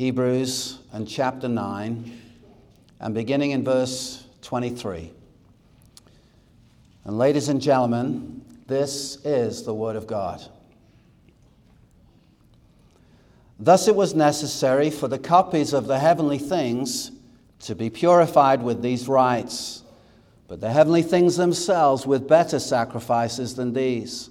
Hebrews and chapter 9, and beginning in verse 23. And, ladies and gentlemen, this is the Word of God. Thus, it was necessary for the copies of the heavenly things to be purified with these rites, but the heavenly things themselves with better sacrifices than these.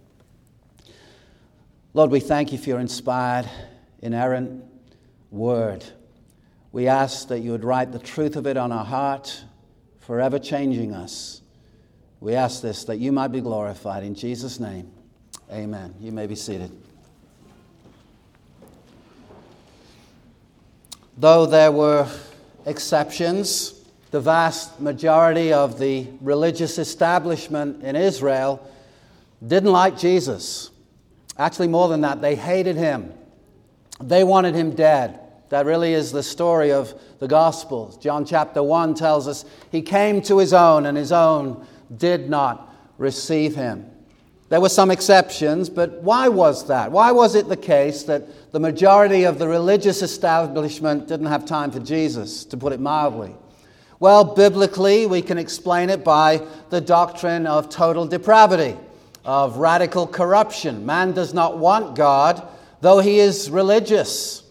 Lord, we thank you for your inspired, inerrant word. We ask that you would write the truth of it on our heart, forever changing us. We ask this that you might be glorified. In Jesus' name, amen. You may be seated. Though there were exceptions, the vast majority of the religious establishment in Israel didn't like Jesus. Actually, more than that, they hated him. They wanted him dead. That really is the story of the Gospels. John chapter 1 tells us he came to his own, and his own did not receive him. There were some exceptions, but why was that? Why was it the case that the majority of the religious establishment didn't have time for Jesus, to put it mildly? Well, biblically, we can explain it by the doctrine of total depravity, of radical corruption. Man does not want God, though he is religious.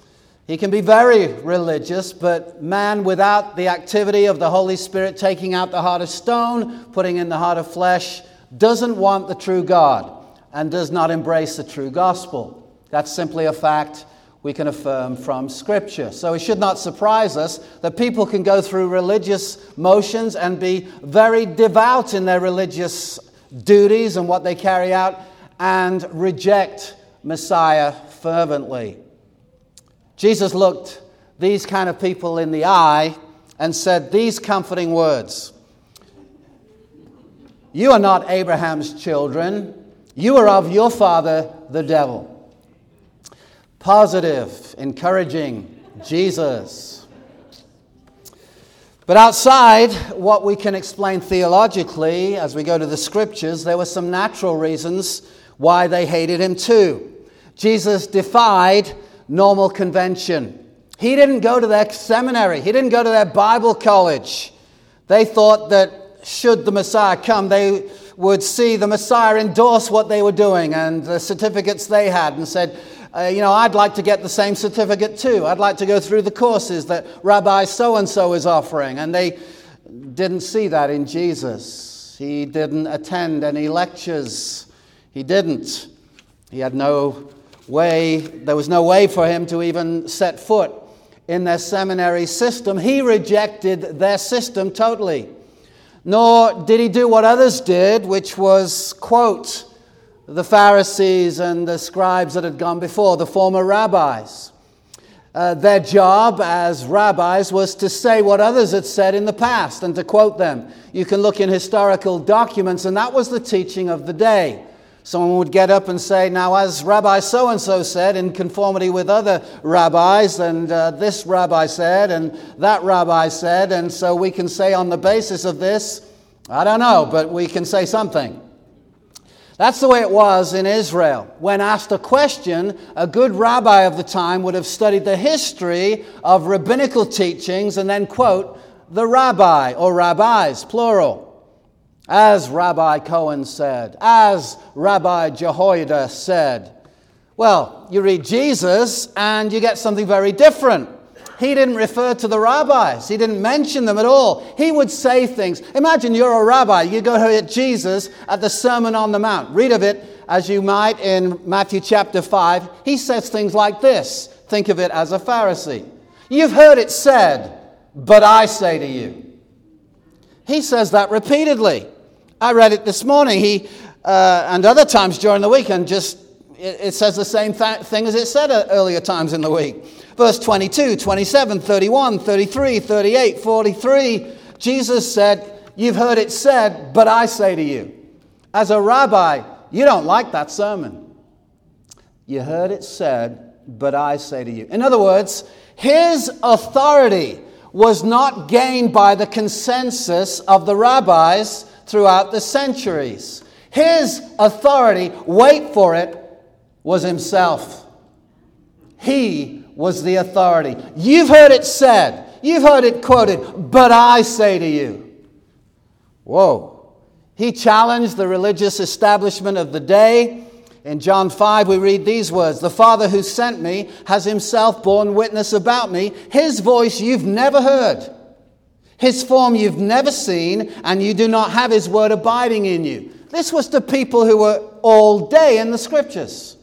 He can be very religious, but man, without the activity of the Holy Spirit taking out the heart of stone, putting in the heart of flesh, doesn't want the true God and does not embrace the true gospel. That's simply a fact we can affirm from Scripture. So it should not surprise us that people can go through religious motions and be very devout in their religious duties and what they carry out and reject Messiah fervently. Jesus looked these kind of people in the eye and said these comforting words You are not Abraham's children, you are of your father, the devil positive, encouraging Jesus. But outside what we can explain theologically as we go to the scriptures, there were some natural reasons why they hated him too. Jesus defied normal convention. He didn't go to their seminary, he didn't go to their Bible college. They thought that should the Messiah come, they would see the Messiah endorse what they were doing and the certificates they had and said, uh, you know, I'd like to get the same certificate too. I'd like to go through the courses that Rabbi so and so is offering. And they didn't see that in Jesus. He didn't attend any lectures. He didn't. He had no way, there was no way for him to even set foot in their seminary system. He rejected their system totally. Nor did he do what others did, which was quote, the Pharisees and the scribes that had gone before, the former rabbis. Uh, their job as rabbis was to say what others had said in the past and to quote them. You can look in historical documents, and that was the teaching of the day. Someone would get up and say, Now, as Rabbi so and so said, in conformity with other rabbis, and uh, this rabbi said, and that rabbi said, and so we can say on the basis of this, I don't know, but we can say something. That's the way it was in Israel. When asked a question, a good rabbi of the time would have studied the history of rabbinical teachings and then quote the rabbi or rabbis, plural. As Rabbi Cohen said, as Rabbi Jehoiada said. Well, you read Jesus and you get something very different. He didn't refer to the rabbis. He didn't mention them at all. He would say things. Imagine you're a rabbi. You go to Jesus at the Sermon on the Mount. Read of it as you might in Matthew chapter 5. He says things like this. Think of it as a Pharisee. You've heard it said, but I say to you. He says that repeatedly. I read it this morning. He, uh, and other times during the week, and just it, it says the same th- thing as it said earlier times in the week. Verse 22, 27, 31, 33, 38, 43. Jesus said, You've heard it said, but I say to you. As a rabbi, you don't like that sermon. You heard it said, but I say to you. In other words, his authority was not gained by the consensus of the rabbis throughout the centuries. His authority, wait for it, was himself. He was the authority. You've heard it said, you've heard it quoted, but I say to you. Whoa. He challenged the religious establishment of the day. In John 5, we read these words The Father who sent me has himself borne witness about me. His voice you've never heard, his form you've never seen, and you do not have his word abiding in you. This was to people who were all day in the scriptures.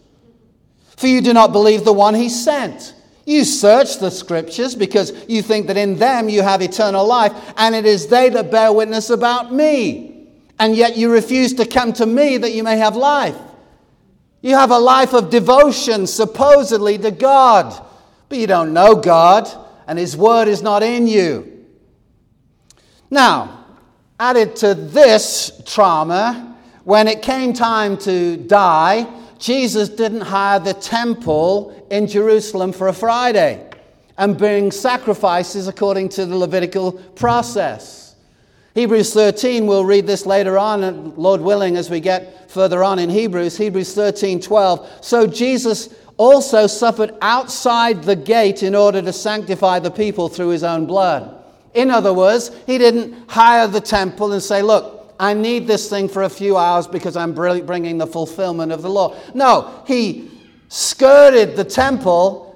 For you do not believe the one he sent. You search the scriptures because you think that in them you have eternal life, and it is they that bear witness about me. And yet you refuse to come to me that you may have life. You have a life of devotion, supposedly, to God, but you don't know God, and His Word is not in you. Now, added to this trauma, when it came time to die, Jesus didn't hire the temple in Jerusalem for a Friday and bring sacrifices according to the Levitical process. Hebrews 13, we'll read this later on, and Lord willing, as we get further on in Hebrews, Hebrews 13, 12. So Jesus also suffered outside the gate in order to sanctify the people through his own blood. In other words, he didn't hire the temple and say, Look, I need this thing for a few hours because I'm bringing the fulfillment of the law. No, he skirted the temple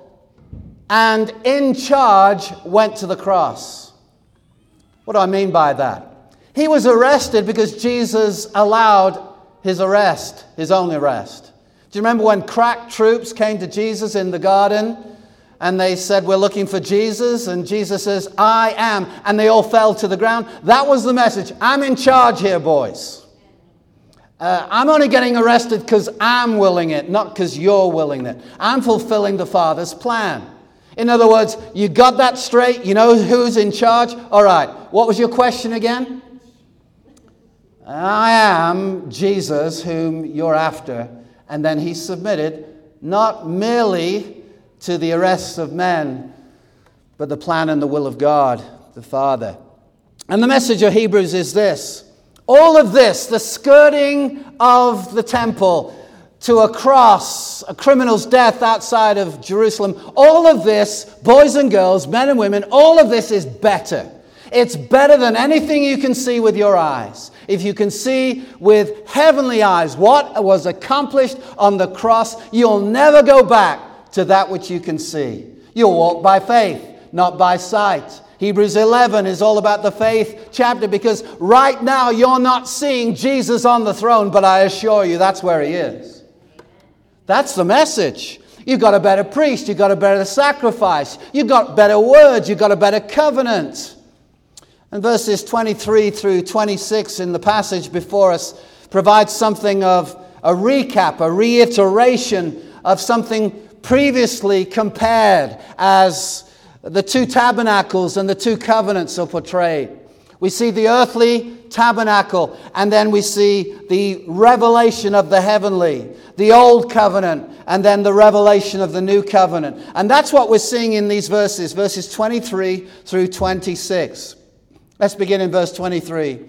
and in charge went to the cross. What do I mean by that? He was arrested because Jesus allowed his arrest, his own arrest. Do you remember when crack troops came to Jesus in the garden and they said, We're looking for Jesus. And Jesus says, I am. And they all fell to the ground. That was the message. I'm in charge here, boys. Uh, I'm only getting arrested because I'm willing it, not because you're willing it. I'm fulfilling the Father's plan. In other words, you got that straight? You know who's in charge? All right. What was your question again? I am Jesus whom you're after. And then he submitted not merely to the arrests of men, but the plan and the will of God, the Father. And the message of Hebrews is this all of this, the skirting of the temple to a cross, a criminal's death outside of Jerusalem, all of this, boys and girls, men and women, all of this is better. It's better than anything you can see with your eyes. If you can see with heavenly eyes what was accomplished on the cross, you'll never go back to that which you can see. You'll walk by faith, not by sight. Hebrews 11 is all about the faith chapter because right now you're not seeing Jesus on the throne, but I assure you that's where he is. That's the message. You've got a better priest, you've got a better sacrifice, you've got better words, you've got a better covenant. And verses 23 through 26 in the passage before us provides something of a recap, a reiteration of something previously compared as the two tabernacles and the two covenants are portrayed. We see the earthly tabernacle, and then we see the revelation of the heavenly, the old covenant, and then the revelation of the new covenant. And that's what we're seeing in these verses, verses 23 through 26. Let's begin in verse 23.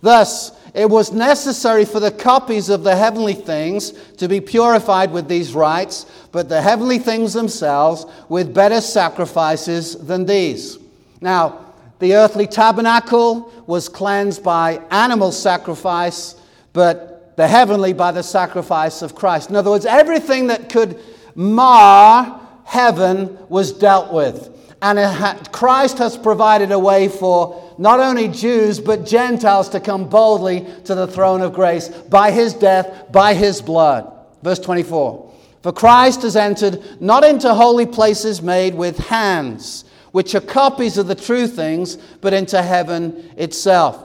Thus, it was necessary for the copies of the heavenly things to be purified with these rites, but the heavenly things themselves with better sacrifices than these. Now, the earthly tabernacle was cleansed by animal sacrifice, but the heavenly by the sacrifice of Christ. In other words, everything that could mar heaven was dealt with. And Christ has provided a way for not only Jews, but Gentiles to come boldly to the throne of grace by his death, by his blood. Verse 24 For Christ has entered not into holy places made with hands, which are copies of the true things, but into heaven itself.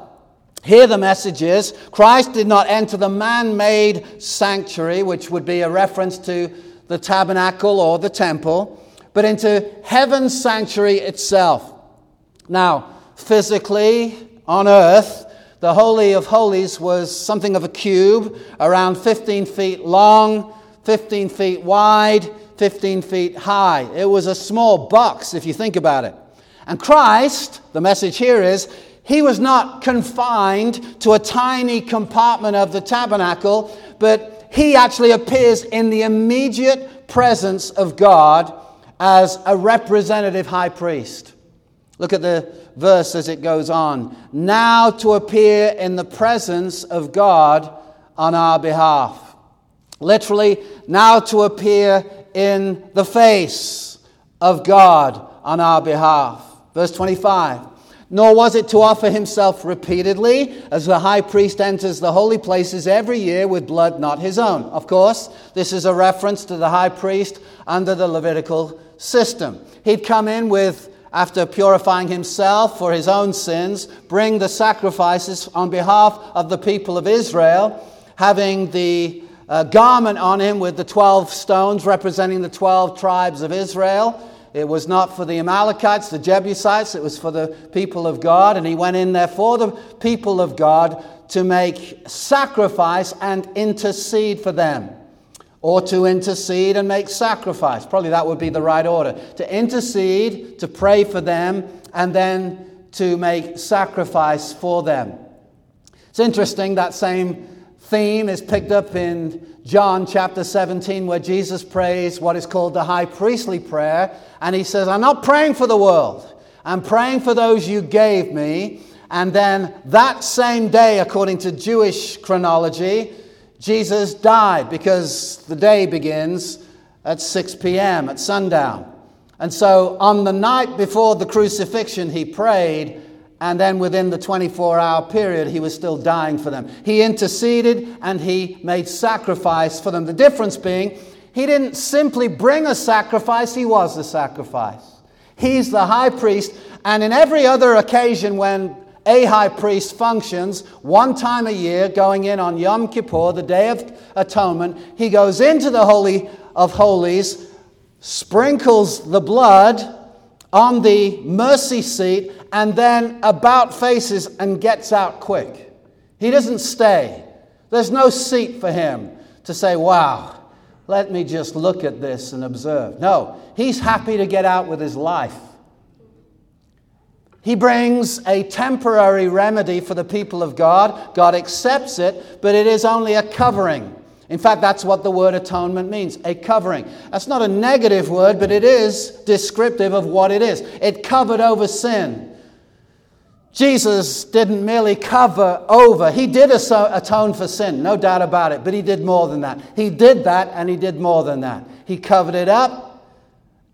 Here, the message is Christ did not enter the man made sanctuary, which would be a reference to the tabernacle or the temple but into heaven's sanctuary itself. Now, physically, on earth, the Holy of Holies was something of a cube, around 15 feet long, 15 feet wide, 15 feet high. It was a small box, if you think about it. And Christ, the message here is, he was not confined to a tiny compartment of the tabernacle, but he actually appears in the immediate presence of God as a representative high priest. Look at the verse as it goes on. Now to appear in the presence of God on our behalf. Literally, now to appear in the face of God on our behalf. Verse 25. Nor was it to offer himself repeatedly, as the high priest enters the holy places every year with blood not his own. Of course, this is a reference to the high priest under the Levitical system. He'd come in with, after purifying himself for his own sins, bring the sacrifices on behalf of the people of Israel, having the uh, garment on him with the 12 stones representing the 12 tribes of Israel. It was not for the Amalekites, the Jebusites, it was for the people of God. And he went in there for the people of God to make sacrifice and intercede for them or to intercede and make sacrifice. Probably that would be the right order. To intercede, to pray for them, and then to make sacrifice for them. It's interesting that same theme is picked up in John chapter 17, where Jesus prays what is called the high priestly prayer. And he says, I'm not praying for the world, I'm praying for those you gave me. And then that same day, according to Jewish chronology, Jesus died because the day begins at 6 p.m., at sundown. And so on the night before the crucifixion, he prayed, and then within the 24 hour period, he was still dying for them. He interceded and he made sacrifice for them. The difference being, he didn't simply bring a sacrifice, he was the sacrifice. He's the high priest, and in every other occasion when a high priest functions one time a year, going in on Yom Kippur, the Day of Atonement. He goes into the Holy of Holies, sprinkles the blood on the mercy seat, and then about faces and gets out quick. He doesn't stay. There's no seat for him to say, wow, let me just look at this and observe. No, he's happy to get out with his life. He brings a temporary remedy for the people of God. God accepts it, but it is only a covering. In fact, that's what the word atonement means a covering. That's not a negative word, but it is descriptive of what it is. It covered over sin. Jesus didn't merely cover over, he did atone for sin, no doubt about it, but he did more than that. He did that and he did more than that. He covered it up,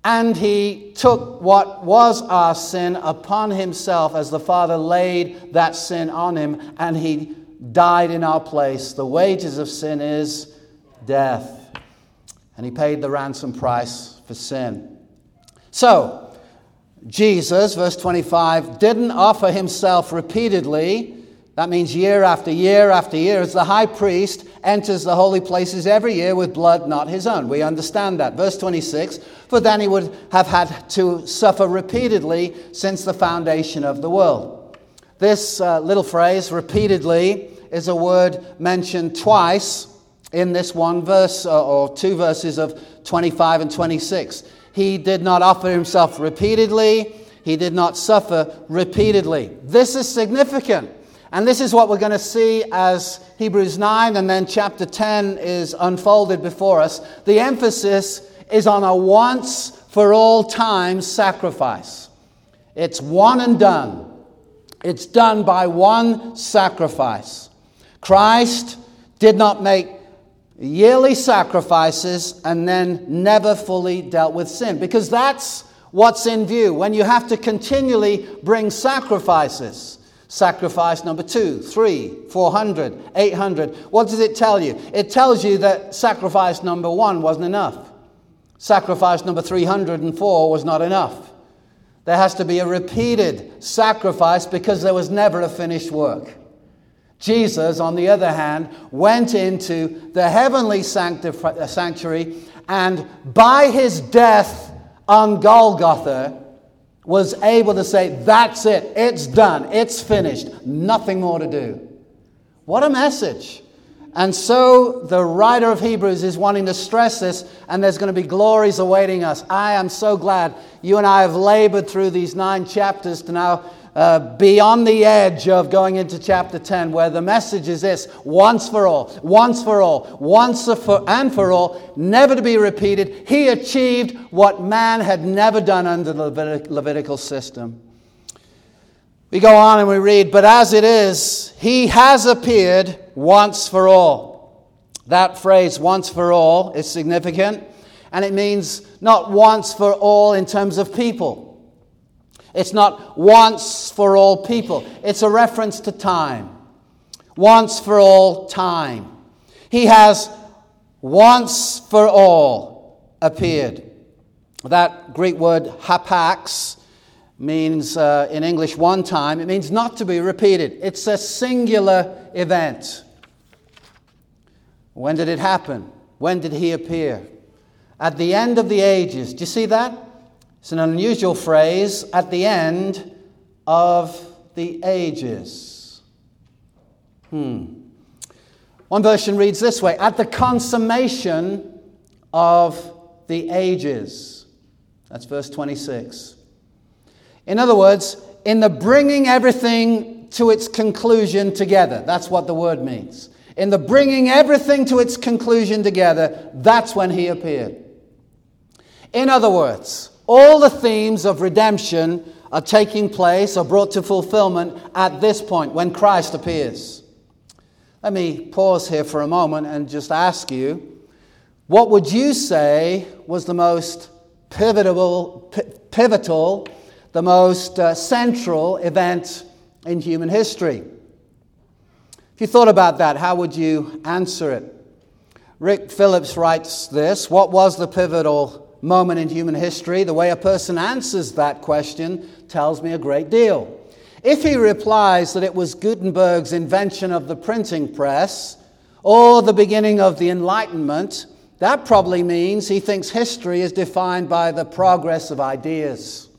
and he took what was our sin upon himself as the Father laid that sin on him, and he died in our place. The wages of sin is death. And he paid the ransom price for sin. So, Jesus, verse 25, didn't offer himself repeatedly. That means year after year after year, as the high priest enters the holy places every year with blood not his own. We understand that. Verse 26 For then he would have had to suffer repeatedly since the foundation of the world. This uh, little phrase, repeatedly, is a word mentioned twice in this one verse uh, or two verses of 25 and 26. He did not offer himself repeatedly, he did not suffer repeatedly. This is significant and this is what we're going to see as Hebrews 9 and then chapter 10 is unfolded before us. The emphasis is on a once for all time sacrifice. It's one and done. It's done by one sacrifice. Christ did not make yearly sacrifices and then never fully dealt with sin because that's What's in view? When you have to continually bring sacrifices. Sacrifice number two, three, 400, 800. What does it tell you? It tells you that sacrifice number one wasn't enough. Sacrifice number 304 was not enough. There has to be a repeated sacrifice because there was never a finished work. Jesus, on the other hand, went into the heavenly uh, sanctuary and by his death on Golgotha was able to say, That's it, it's done, it's finished, nothing more to do. What a message! And so the writer of Hebrews is wanting to stress this, and there's going to be glories awaiting us. I am so glad you and I have labored through these nine chapters to now uh, be the edge of going into chapter 10, where the message is this once for all, once for all, once for, and for all, never to be repeated. He achieved what man had never done under the Levitical system. We go on and we read, But as it is, he has appeared once for all. That phrase, once for all, is significant, and it means not once for all in terms of people. It's not once for all people, it's a reference to time. Once for all time. He has once for all appeared. That Greek word hapax means uh, in English one time, it means not to be repeated. It's a singular event. When did it happen? When did he appear? At the end of the ages. Do you see that? It's an unusual phrase. At the end of the ages. Hmm. One version reads this way At the consummation of the ages. That's verse 26. In other words, in the bringing everything to its conclusion together. That's what the word means. In the bringing everything to its conclusion together, that's when he appeared. In other words, all the themes of redemption are taking place or brought to fulfillment at this point when Christ appears. Let me pause here for a moment and just ask you what would you say was the most pivotal, pivotal the most uh, central event in human history. If you thought about that, how would you answer it? Rick Phillips writes this What was the pivotal moment in human history? The way a person answers that question tells me a great deal. If he replies that it was Gutenberg's invention of the printing press or the beginning of the Enlightenment, that probably means he thinks history is defined by the progress of ideas.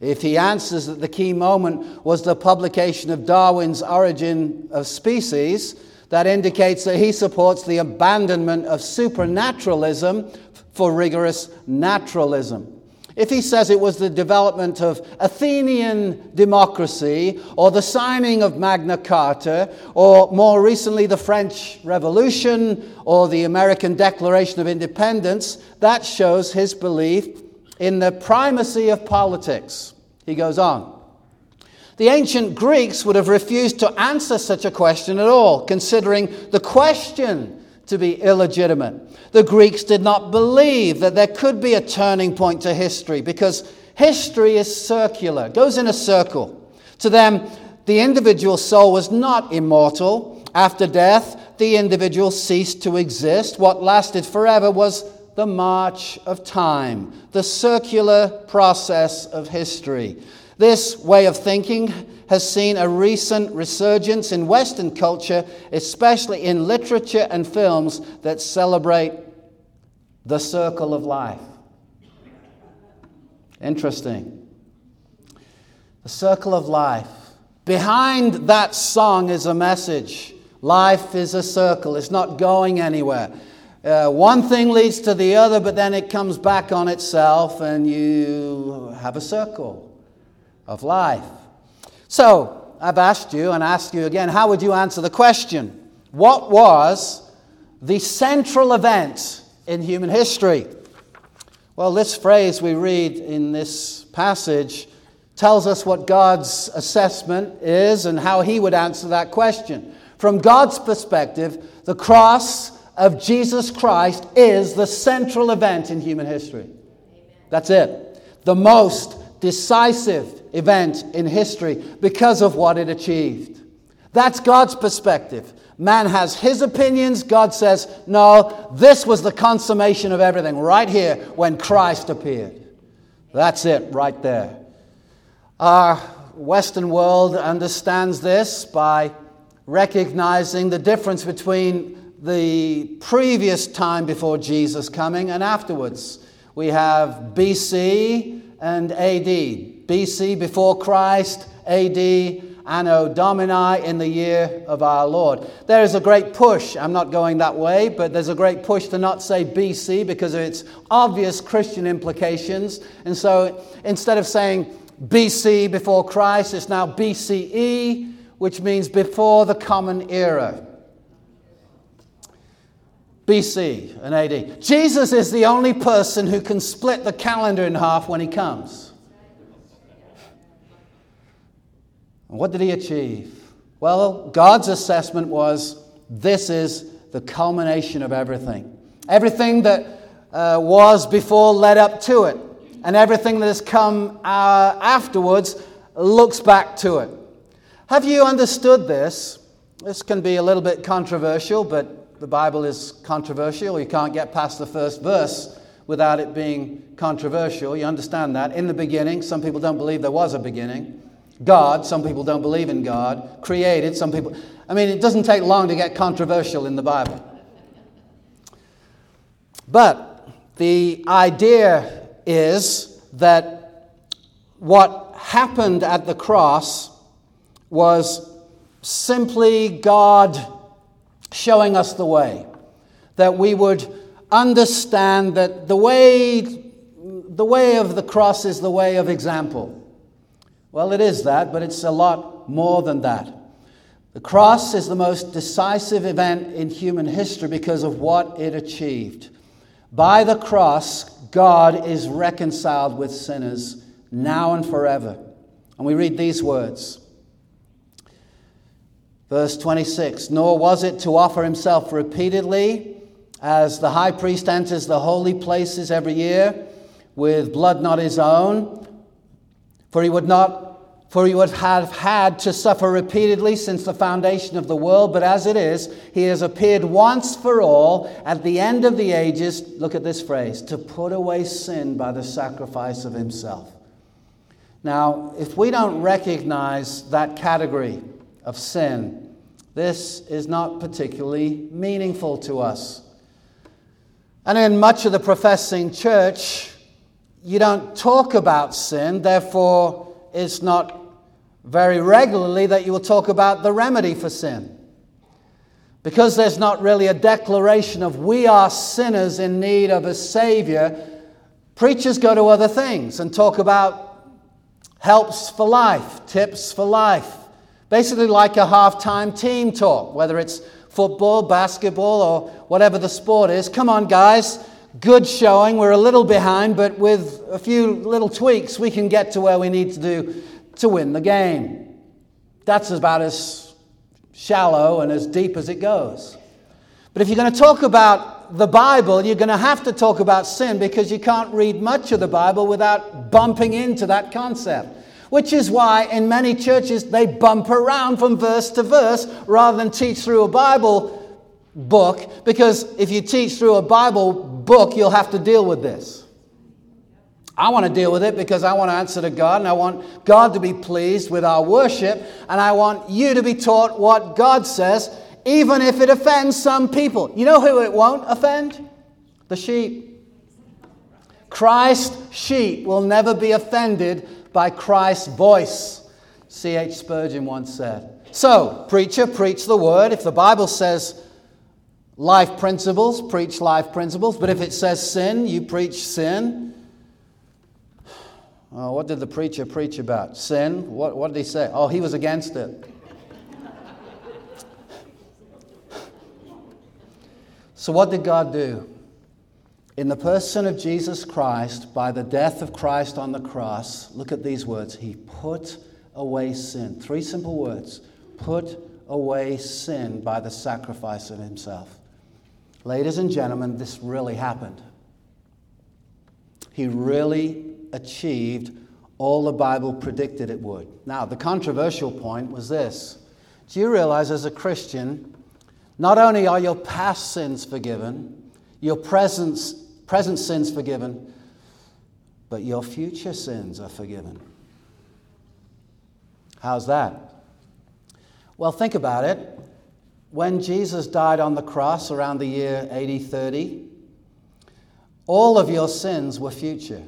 If he answers that the key moment was the publication of Darwin's Origin of Species, that indicates that he supports the abandonment of supernaturalism for rigorous naturalism. If he says it was the development of Athenian democracy, or the signing of Magna Carta, or more recently the French Revolution, or the American Declaration of Independence, that shows his belief in the primacy of politics. He goes on. The ancient Greeks would have refused to answer such a question at all, considering the question to be illegitimate. The Greeks did not believe that there could be a turning point to history because history is circular, goes in a circle. To them, the individual soul was not immortal. After death, the individual ceased to exist. What lasted forever was the march of time, the circular process of history. This way of thinking has seen a recent resurgence in Western culture, especially in literature and films that celebrate the circle of life. Interesting. The circle of life. Behind that song is a message. Life is a circle, it's not going anywhere. Uh, one thing leads to the other, but then it comes back on itself, and you have a circle of life. So, I've asked you and asked you again how would you answer the question? What was the central event in human history? Well, this phrase we read in this passage tells us what God's assessment is and how He would answer that question. From God's perspective, the cross of Jesus Christ is the central event in human history. That's it. the most decisive event in history because of what it achieved. That's God's perspective. Man has his opinions. God says, no, this was the consummation of everything right here when Christ appeared. That's it right there. Our Western world understands this by recognizing the difference between the previous time before Jesus coming and afterwards. We have BC and AD. BC before Christ, AD Anno Domini in the year of our Lord. There is a great push, I'm not going that way, but there's a great push to not say BC because of its obvious Christian implications. And so instead of saying BC before Christ, it's now BCE, which means before the common era. BC and AD. Jesus is the only person who can split the calendar in half when he comes. What did he achieve? Well, God's assessment was this is the culmination of everything. Everything that uh, was before led up to it, and everything that has come uh, afterwards looks back to it. Have you understood this? This can be a little bit controversial, but the Bible is controversial. You can't get past the first verse without it being controversial. You understand that. In the beginning, some people don't believe there was a beginning. God, some people don't believe in God, created, some people. I mean, it doesn't take long to get controversial in the Bible. But the idea is that what happened at the cross was simply God showing us the way. That we would understand that the way, the way of the cross is the way of example. Well, it is that, but it's a lot more than that. The cross is the most decisive event in human history because of what it achieved. By the cross, God is reconciled with sinners now and forever. And we read these words. Verse 26 Nor was it to offer himself repeatedly, as the high priest enters the holy places every year with blood not his own, for he would not for he would have had to suffer repeatedly since the foundation of the world, but as it is, he has appeared once for all at the end of the ages. Look at this phrase to put away sin by the sacrifice of himself. Now, if we don't recognize that category of sin, this is not particularly meaningful to us. And in much of the professing church, you don't talk about sin, therefore, it's not very regularly that you will talk about the remedy for sin. Because there's not really a declaration of we are sinners in need of a Savior, preachers go to other things and talk about helps for life, tips for life. Basically, like a halftime team talk, whether it's football, basketball, or whatever the sport is. Come on, guys. Good showing. We're a little behind, but with a few little tweaks, we can get to where we need to do to win the game. That's about as shallow and as deep as it goes. But if you're going to talk about the Bible, you're going to have to talk about sin because you can't read much of the Bible without bumping into that concept. Which is why in many churches they bump around from verse to verse rather than teach through a Bible book because if you teach through a Bible book, you'll have to deal with this. I want to deal with it because I want to answer to God and I want God to be pleased with our worship and I want you to be taught what God says, even if it offends some people. You know who it won't offend? The sheep. Christ's sheep will never be offended by Christ's voice, C.H. Spurgeon once said. So, preacher, preach the word. If the Bible says life principles, preach life principles. But if it says sin, you preach sin. Oh, what did the preacher preach about? Sin? What, what did he say? Oh, he was against it. so, what did God do? In the person of Jesus Christ, by the death of Christ on the cross, look at these words. He put away sin. Three simple words put away sin by the sacrifice of himself. Ladies and gentlemen, this really happened. He really achieved all the Bible predicted it would. Now, the controversial point was this Do you realize as a Christian, not only are your past sins forgiven, your present, present sins forgiven, but your future sins are forgiven? How's that? Well, think about it. When Jesus died on the cross around the year AD 30, all of your sins were future.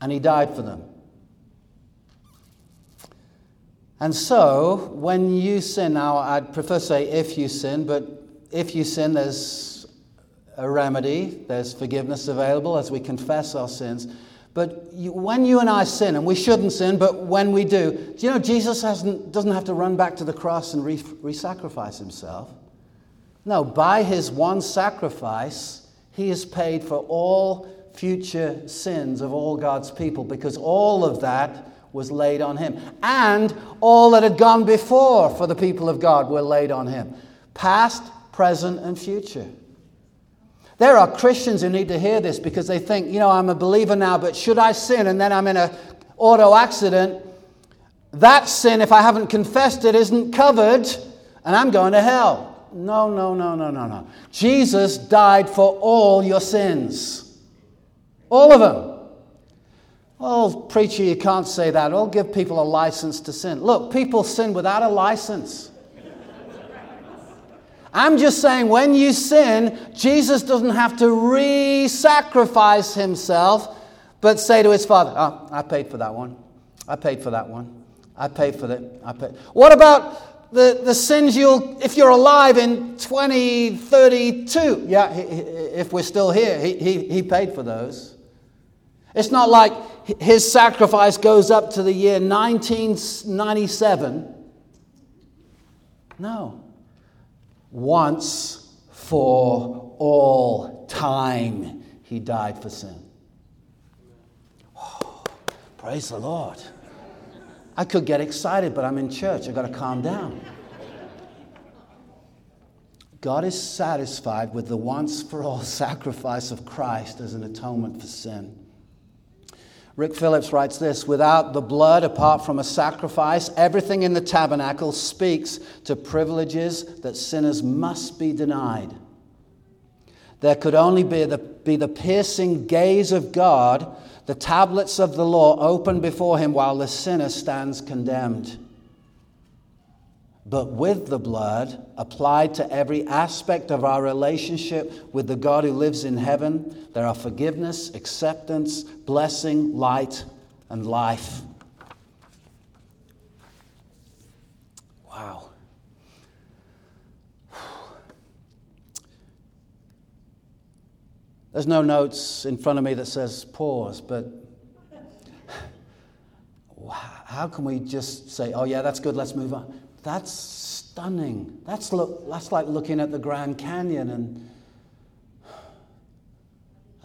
And he died for them. And so, when you sin, now I'd prefer to say if you sin, but if you sin, there's a remedy, there's forgiveness available as we confess our sins. But you, when you and I sin, and we shouldn't sin, but when we do, do you know Jesus doesn't have to run back to the cross and re sacrifice himself? No, by his one sacrifice, he has paid for all future sins of all God's people because all of that was laid on him. And all that had gone before for the people of God were laid on him past, present, and future. There are Christians who need to hear this because they think, you know, I'm a believer now, but should I sin and then I'm in an auto accident? That sin, if I haven't confessed it, isn't covered and I'm going to hell. No, no, no, no, no, no. Jesus died for all your sins. All of them. Oh, preacher, you can't say that. I'll give people a license to sin. Look, people sin without a license. I'm just saying, when you sin, Jesus doesn't have to re sacrifice himself, but say to his father, Oh, I paid for that one. I paid for that one. I paid for that. I paid. What about the, the sins you'll, if you're alive in 2032. Yeah, he, if we're still here, he, he, he paid for those. It's not like his sacrifice goes up to the year 1997. No. Once for all time, he died for sin. Oh, praise the Lord. I could get excited, but I'm in church. I've got to calm down. God is satisfied with the once for all sacrifice of Christ as an atonement for sin. Rick Phillips writes this Without the blood, apart from a sacrifice, everything in the tabernacle speaks to privileges that sinners must be denied. There could only be the, be the piercing gaze of God the tablets of the law open before him while the sinner stands condemned. But with the blood applied to every aspect of our relationship with the God who lives in heaven, there are forgiveness, acceptance, blessing, light, and life. Wow. There's no notes in front of me that says pause, but how can we just say, oh, yeah, that's good, let's move on? That's stunning. That's, look, that's like looking at the Grand Canyon. And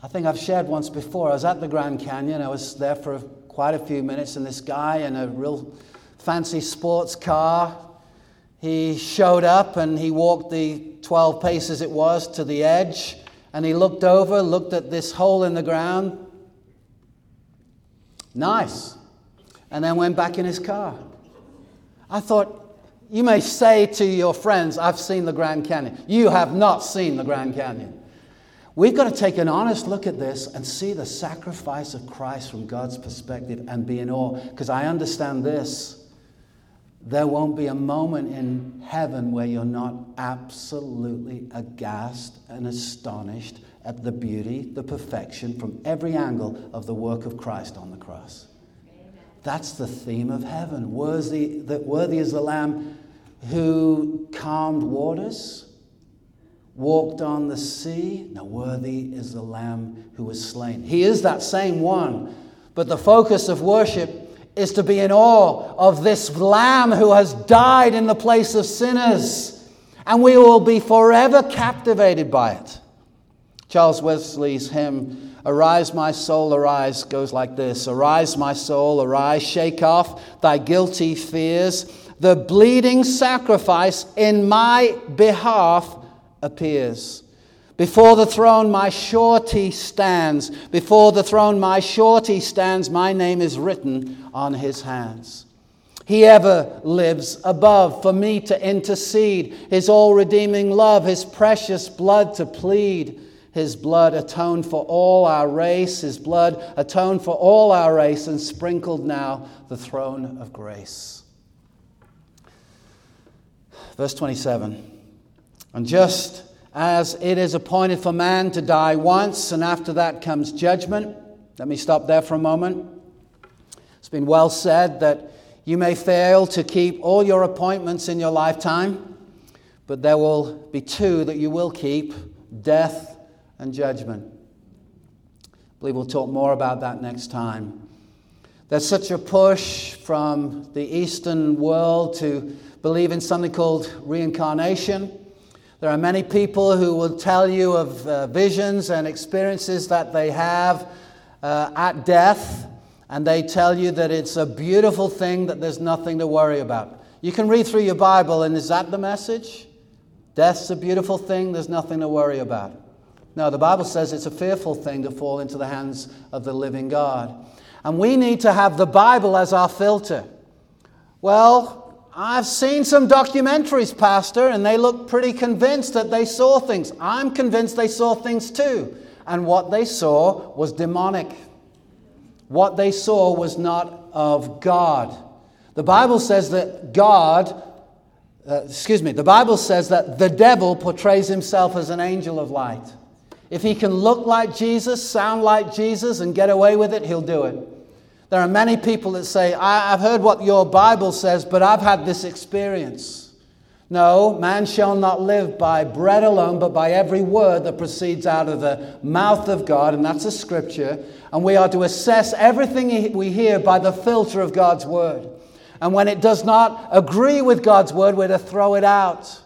I think I've shared once before, I was at the Grand Canyon, I was there for quite a few minutes, and this guy in a real fancy sports car, he showed up and he walked the 12 paces it was to the edge and he looked over, looked at this hole in the ground. Nice. And then went back in his car. I thought, you may say to your friends, I've seen the Grand Canyon. You have not seen the Grand Canyon. We've got to take an honest look at this and see the sacrifice of Christ from God's perspective and be in awe. Because I understand this there won't be a moment in heaven where you're not absolutely aghast and astonished at the beauty, the perfection from every angle of the work of Christ on the cross. That's the theme of heaven. Worthy, that worthy is the Lamb who calmed waters, walked on the sea. Now, worthy is the Lamb who was slain. He is that same one. But the focus of worship is to be in awe of this Lamb who has died in the place of sinners. And we will be forever captivated by it. Charles Wesley's hymn, Arise, my soul, arise, goes like this Arise, my soul, arise, shake off thy guilty fears. The bleeding sacrifice in my behalf appears. Before the throne, my surety stands. Before the throne, my surety stands. My name is written on his hands. He ever lives above for me to intercede, his all redeeming love, his precious blood to plead. His blood atoned for all our race, his blood atoned for all our race, and sprinkled now the throne of grace. Verse 27 And just as it is appointed for man to die once, and after that comes judgment. Let me stop there for a moment. It's been well said that you may fail to keep all your appointments in your lifetime, but there will be two that you will keep death and judgment. I believe we'll talk more about that next time. There's such a push from the Eastern world to believe in something called reincarnation. There are many people who will tell you of uh, visions and experiences that they have uh, at death and they tell you that it's a beautiful thing, that there's nothing to worry about. You can read through your Bible, and is that the message? Death's a beautiful thing, there's nothing to worry about. No, the Bible says it's a fearful thing to fall into the hands of the living God. And we need to have the Bible as our filter. Well, I've seen some documentaries, Pastor, and they look pretty convinced that they saw things. I'm convinced they saw things too. And what they saw was demonic. What they saw was not of God. The Bible says that God, uh, excuse me, the Bible says that the devil portrays himself as an angel of light. If he can look like Jesus, sound like Jesus, and get away with it, he'll do it. There are many people that say, I've heard what your Bible says, but I've had this experience. No, man shall not live by bread alone, but by every word that proceeds out of the mouth of God, and that's a scripture. And we are to assess everything we hear by the filter of God's word. And when it does not agree with God's word, we're to throw it out.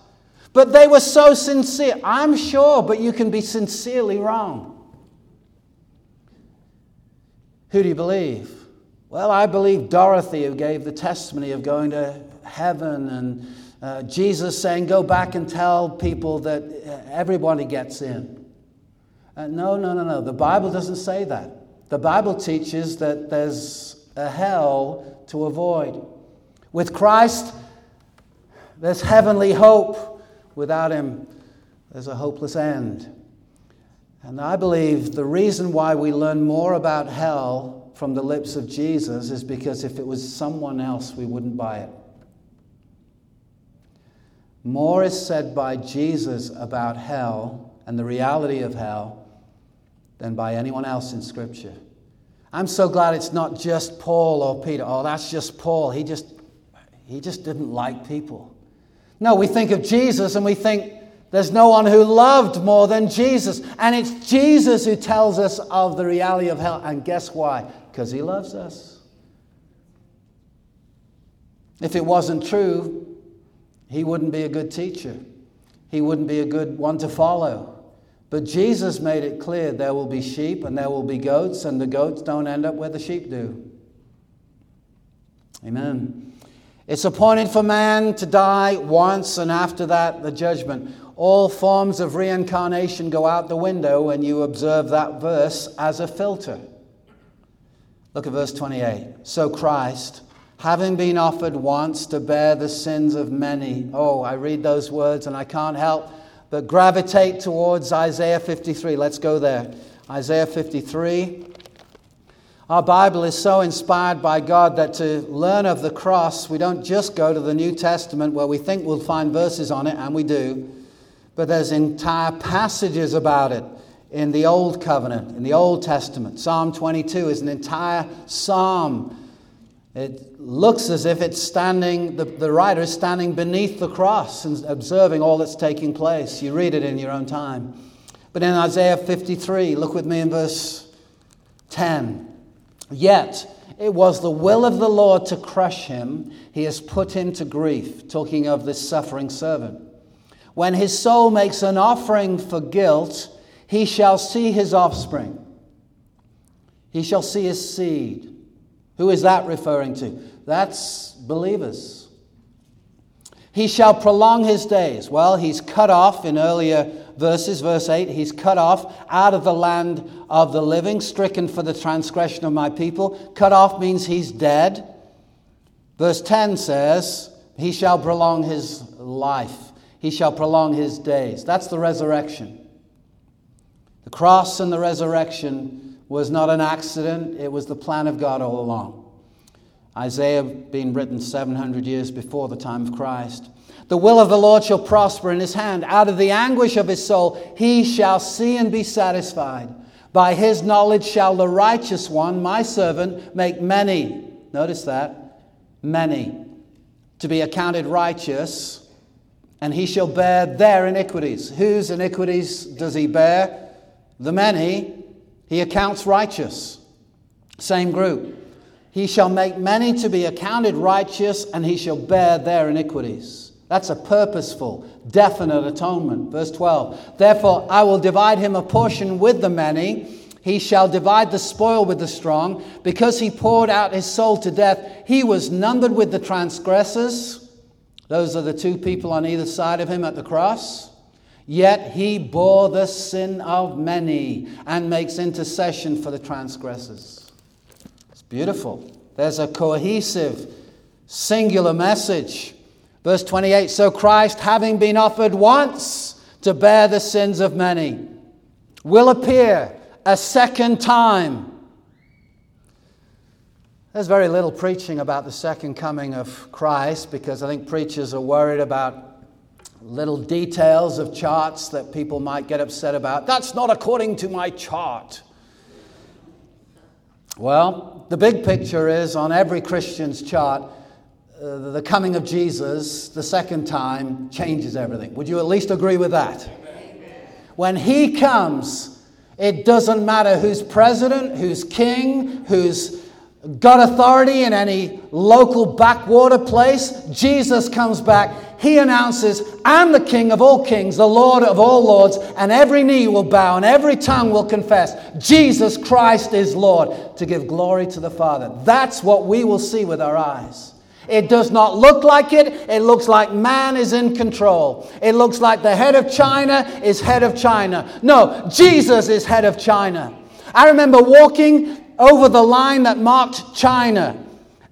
But they were so sincere. I'm sure, but you can be sincerely wrong. Who do you believe? Well, I believe Dorothy, who gave the testimony of going to heaven and uh, Jesus saying, Go back and tell people that uh, everybody gets in. Uh, no, no, no, no. The Bible doesn't say that. The Bible teaches that there's a hell to avoid. With Christ, there's heavenly hope. Without Him, there's a hopeless end. And I believe the reason why we learn more about hell from the lips of Jesus is because if it was someone else, we wouldn't buy it. More is said by Jesus about hell and the reality of hell than by anyone else in Scripture. I'm so glad it's not just Paul or Peter. Oh, that's just Paul. He just, he just didn't like people. No, we think of Jesus and we think there's no one who loved more than Jesus. And it's Jesus who tells us of the reality of hell. And guess why? Because he loves us. If it wasn't true, he wouldn't be a good teacher. He wouldn't be a good one to follow. But Jesus made it clear there will be sheep and there will be goats, and the goats don't end up where the sheep do. Amen. It's appointed for man to die once, and after that, the judgment. All forms of reincarnation go out the window when you observe that verse as a filter. Look at verse 28. So Christ having been offered once to bear the sins of many. Oh, I read those words and I can't help but gravitate towards Isaiah 53. Let's go there. Isaiah 53. Our Bible is so inspired by God that to learn of the cross, we don't just go to the New Testament where we think we'll find verses on it, and we do, but there's entire passages about it in the Old Covenant, in the Old Testament. Psalm 22 is an entire psalm it looks as if it's standing, the, the writer is standing beneath the cross and observing all that's taking place. You read it in your own time. But in Isaiah 53, look with me in verse 10. Yet it was the will of the Lord to crush him, he has put him to grief, talking of this suffering servant. When his soul makes an offering for guilt, he shall see his offspring, he shall see his seed. Who is that referring to? That's believers. He shall prolong his days. Well, he's cut off in earlier verses, verse 8, he's cut off out of the land of the living, stricken for the transgression of my people. Cut off means he's dead. Verse 10 says, He shall prolong his life, he shall prolong his days. That's the resurrection. The cross and the resurrection was not an accident, it was the plan of God all along. Isaiah being written 700 years before the time of Christ. The will of the Lord shall prosper in his hand. Out of the anguish of his soul, he shall see and be satisfied. By his knowledge shall the righteous one, my servant, make many, notice that, many, to be accounted righteous, and he shall bear their iniquities. Whose iniquities does he bear? The many he accounts righteous. Same group. He shall make many to be accounted righteous, and he shall bear their iniquities. That's a purposeful, definite atonement. Verse 12. Therefore, I will divide him a portion with the many. He shall divide the spoil with the strong. Because he poured out his soul to death, he was numbered with the transgressors. Those are the two people on either side of him at the cross. Yet he bore the sin of many and makes intercession for the transgressors. Beautiful. There's a cohesive, singular message. Verse 28 So Christ, having been offered once to bear the sins of many, will appear a second time. There's very little preaching about the second coming of Christ because I think preachers are worried about little details of charts that people might get upset about. That's not according to my chart. Well, the big picture is on every Christian's chart, uh, the coming of Jesus the second time changes everything. Would you at least agree with that? When he comes, it doesn't matter who's president, who's king, who's got authority in any local backwater place. Jesus comes back he announces, I'm the King of all kings, the Lord of all lords, and every knee will bow and every tongue will confess Jesus Christ is Lord to give glory to the Father. That's what we will see with our eyes. It does not look like it. It looks like man is in control. It looks like the head of China is head of China. No, Jesus is head of China. I remember walking over the line that marked China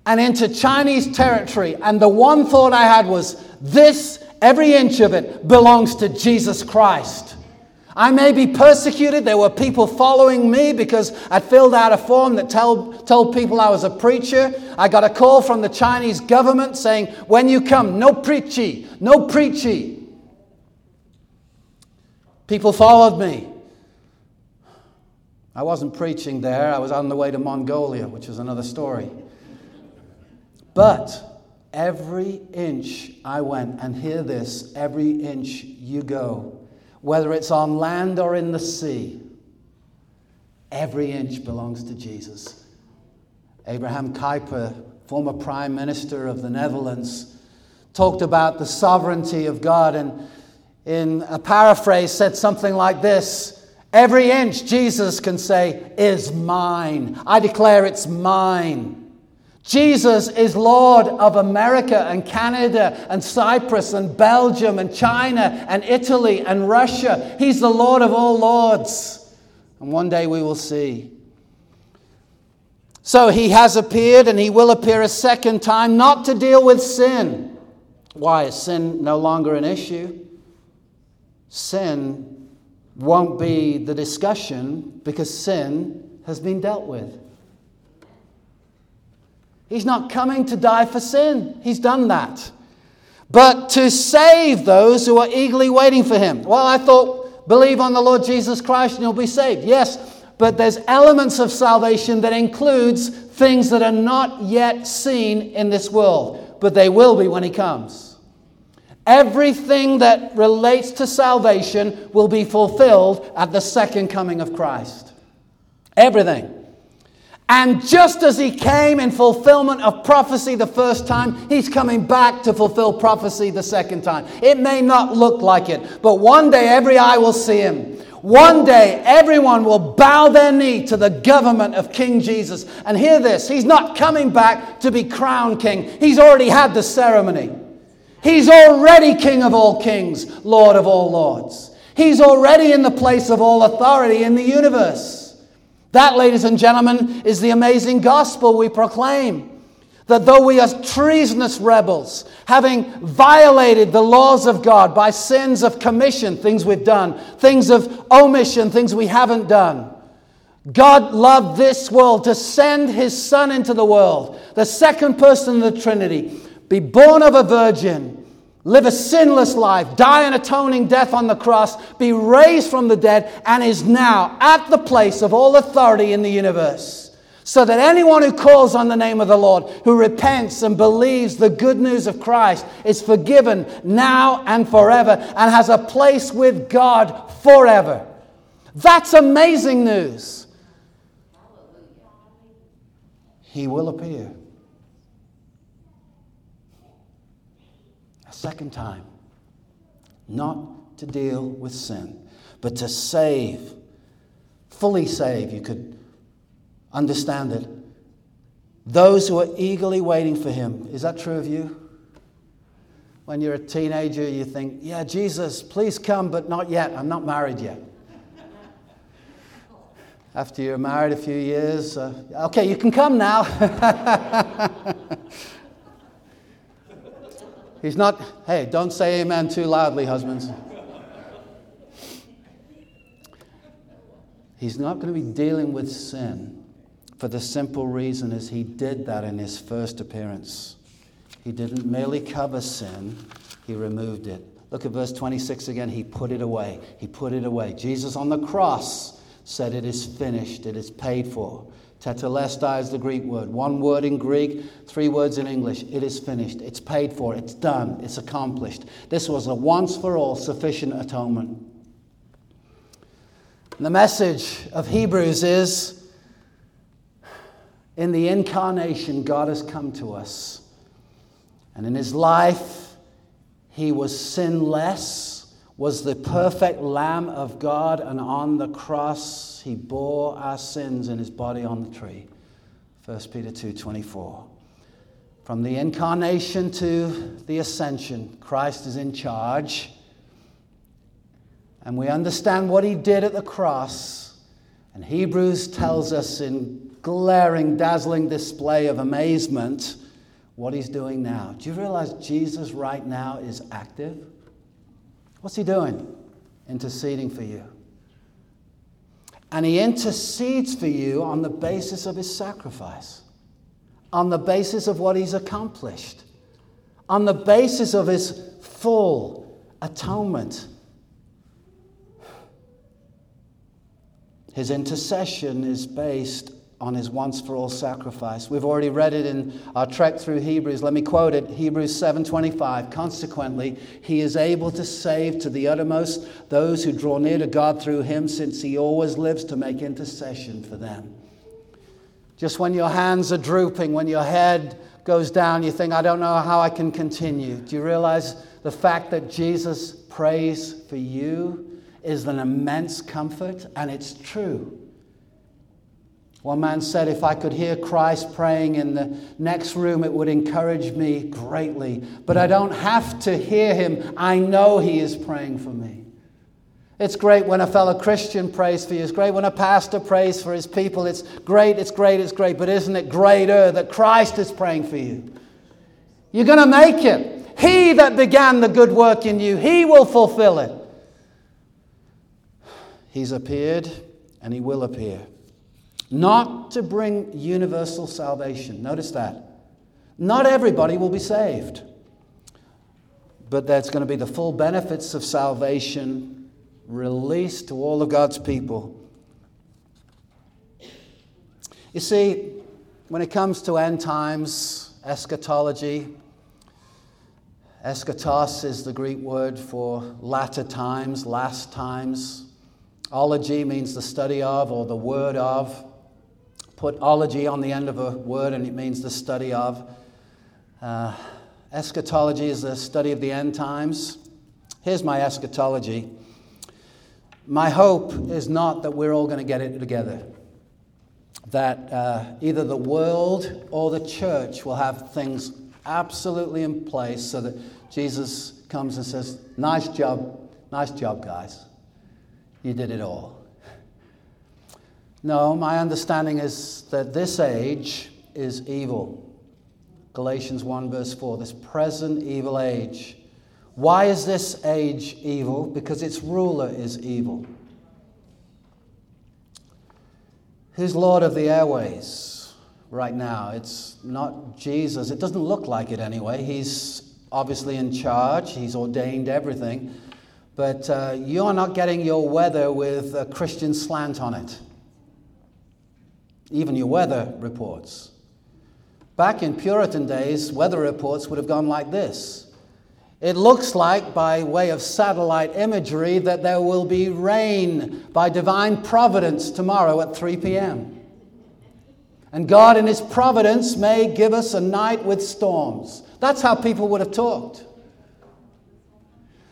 and into Chinese territory, and the one thought I had was, this, every inch of it, belongs to Jesus Christ. I may be persecuted. There were people following me because I filled out a form that tell, told people I was a preacher. I got a call from the Chinese government saying, when you come, no preachy, no preachy. People followed me. I wasn't preaching there, I was on the way to Mongolia, which is another story. But Every inch I went, and hear this every inch you go, whether it's on land or in the sea, every inch belongs to Jesus. Abraham Kuyper, former Prime Minister of the Netherlands, talked about the sovereignty of God and, in a paraphrase, said something like this Every inch, Jesus can say, is mine. I declare it's mine. Jesus is Lord of America and Canada and Cyprus and Belgium and China and Italy and Russia. He's the Lord of all lords. And one day we will see. So he has appeared and he will appear a second time, not to deal with sin. Why is sin no longer an issue? Sin won't be the discussion because sin has been dealt with. He's not coming to die for sin. He's done that. But to save those who are eagerly waiting for him. Well, I thought, believe on the Lord Jesus Christ and you'll be saved. Yes, but there's elements of salvation that includes things that are not yet seen in this world, but they will be when he comes. Everything that relates to salvation will be fulfilled at the second coming of Christ. Everything. And just as he came in fulfillment of prophecy the first time, he's coming back to fulfill prophecy the second time. It may not look like it, but one day every eye will see him. One day everyone will bow their knee to the government of King Jesus. And hear this He's not coming back to be crowned king, he's already had the ceremony. He's already King of all kings, Lord of all lords. He's already in the place of all authority in the universe. That, ladies and gentlemen, is the amazing gospel we proclaim. That though we are treasonous rebels, having violated the laws of God by sins of commission, things we've done, things of omission, things we haven't done, God loved this world to send his Son into the world, the second person of the Trinity, be born of a virgin, live a sinless life, die an atoning death on the cross, be raised from the dead, and is now at the place of all authority in the universe. So that anyone who calls on the name of the Lord, who repents and believes the good news of Christ, is forgiven now and forever and has a place with God forever. That's amazing news. He will appear. Second time. Not to deal with sin, but to save, fully save, you could understand it. Those who are eagerly waiting for him. Is that true of you? When you're a teenager, you think, yeah, Jesus, please come, but not yet. I'm not married yet. After you're married a few years, uh, okay, you can come now. He's not, hey, don't say amen too loudly, husbands. He's not going to be dealing with sin for the simple reason is he did that in his first appearance. He didn't merely cover sin, he removed it. Look at verse 26 again. He put it away. He put it away. Jesus on the cross said, It is finished, it is paid for. Tetelestai is the Greek word. One word in Greek, three words in English. It is finished. It's paid for. It's done. It's accomplished. This was a once for all sufficient atonement. And the message of Hebrews is in the incarnation, God has come to us. And in his life, he was sinless was the perfect Lamb of God, and on the cross he bore our sins in his body on the tree. 1 Peter 2:24. From the incarnation to the ascension, Christ is in charge. And we understand what he did at the cross. And Hebrews tells us in glaring, dazzling display of amazement what he's doing now. Do you realize Jesus right now is active? What's he doing? Interceding for you. And he intercedes for you on the basis of his sacrifice, on the basis of what he's accomplished, on the basis of his full atonement. His intercession is based on his once for all sacrifice. We've already read it in our trek through Hebrews. Let me quote it, Hebrews 7:25. Consequently, he is able to save to the uttermost those who draw near to God through him since he always lives to make intercession for them. Just when your hands are drooping, when your head goes down, you think, I don't know how I can continue. Do you realize the fact that Jesus prays for you is an immense comfort and it's true. One man said, If I could hear Christ praying in the next room, it would encourage me greatly. But I don't have to hear him. I know he is praying for me. It's great when a fellow Christian prays for you. It's great when a pastor prays for his people. It's great, it's great, it's great. But isn't it greater that Christ is praying for you? You're going to make it. He that began the good work in you, he will fulfill it. He's appeared and he will appear not to bring universal salvation. Notice that. Not everybody will be saved, but there's going to be the full benefits of salvation released to all of God's people. You see, when it comes to end times, eschatology, eschatos is the Greek word for latter times, last times. Ology means the study of or the word of put ology on the end of a word and it means the study of. Uh, eschatology is the study of the end times. Here's my eschatology. My hope is not that we're all going to get it together, that uh, either the world or the church will have things absolutely in place so that Jesus comes and says, Nice job, nice job, guys. You did it all. No, my understanding is that this age is evil. Galatians 1, verse 4, this present evil age. Why is this age evil? Because its ruler is evil. Who's Lord of the airways right now? It's not Jesus. It doesn't look like it anyway. He's obviously in charge, he's ordained everything. But uh, you're not getting your weather with a Christian slant on it. Even your weather reports. Back in Puritan days, weather reports would have gone like this. It looks like, by way of satellite imagery, that there will be rain by divine providence tomorrow at 3 p.m. And God, in His providence, may give us a night with storms. That's how people would have talked.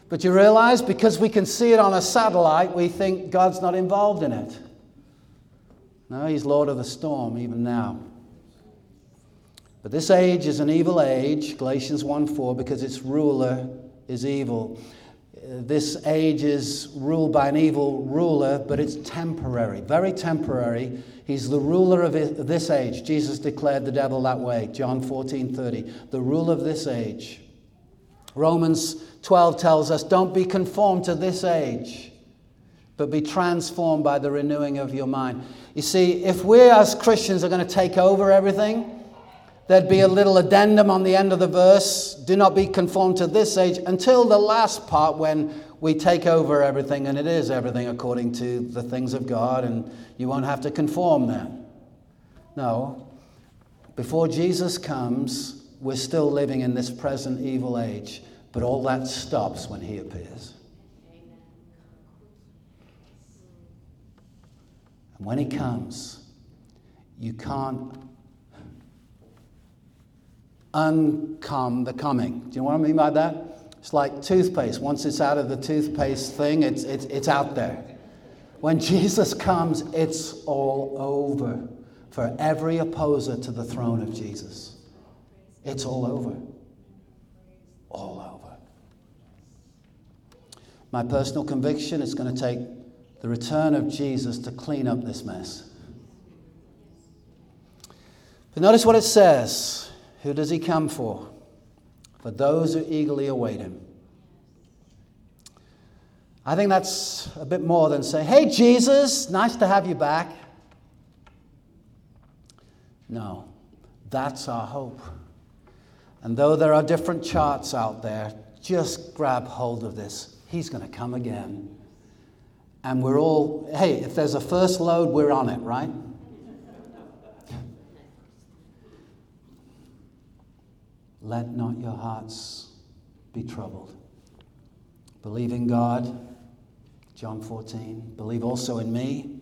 But you realize, because we can see it on a satellite, we think God's not involved in it. No, He's Lord of the storm even now. But this age is an evil age, Galatians 1 4, because its ruler is evil. Uh, this age is ruled by an evil ruler, but it's temporary, very temporary. He's the ruler of this age. Jesus declared the devil that way, John 14 30. The rule of this age. Romans 12 tells us, Don't be conformed to this age, but be transformed by the renewing of your mind. You see, if we as Christians are going to take over everything, there'd be a little addendum on the end of the verse do not be conformed to this age until the last part when we take over everything and it is everything according to the things of God and you won't have to conform then. No. Before Jesus comes, we're still living in this present evil age, but all that stops when he appears. And when he comes, you can't uncome the coming. Do you know what I mean by that? It's like toothpaste. Once it's out of the toothpaste thing, it's, it's, it's out there. When Jesus comes, it's all over for every opposer to the throne of Jesus. It's all over. All over. My personal conviction is going to take the return of Jesus to clean up this mess. But notice what it says who does he come for? For those who eagerly await him. I think that's a bit more than saying, Hey, Jesus, nice to have you back. No, that's our hope. And though there are different charts out there, just grab hold of this. He's going to come again. And we're all, hey, if there's a first load, we're on it, right? Let not your hearts be troubled. Believe in God, John 14. Believe also in me.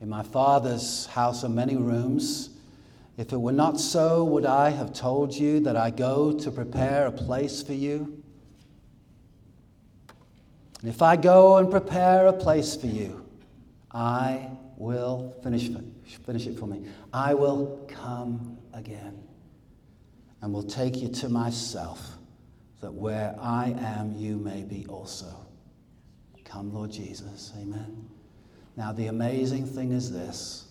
In my Father's house are many rooms. If it were not so, would I have told you that I go to prepare a place for you? And if I go and prepare a place for you, I will finish, finish it for me. I will come again and will take you to myself, that where I am, you may be also. Come, Lord Jesus. Amen. Now, the amazing thing is this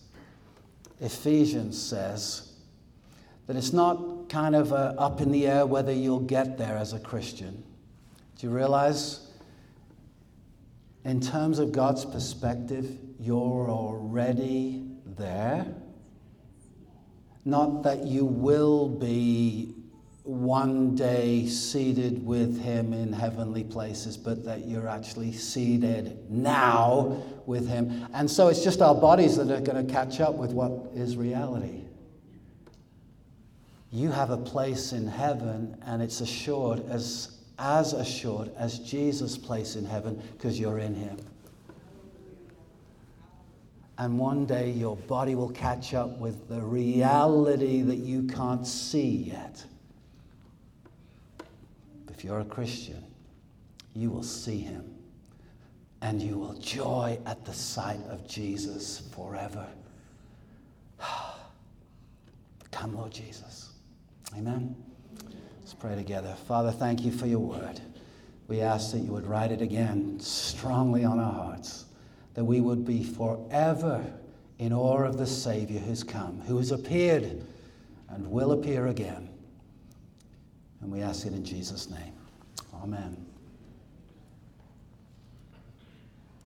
Ephesians says that it's not kind of uh, up in the air whether you'll get there as a Christian. Do you realize? In terms of God's perspective, you're already there. Not that you will be one day seated with him in heavenly places, but that you're actually seated now with him. And so it's just our bodies that are going to catch up with what is reality. You have a place in heaven, and it's assured as, as assured as Jesus' place in heaven because you're in him. And one day your body will catch up with the reality that you can't see yet. If you're a Christian, you will see him and you will joy at the sight of Jesus forever. Come, Lord Jesus. Amen. Pray together. Father, thank you for your word. We ask that you would write it again strongly on our hearts, that we would be forever in awe of the Savior who's come, who has appeared and will appear again. And we ask it in Jesus' name. Amen.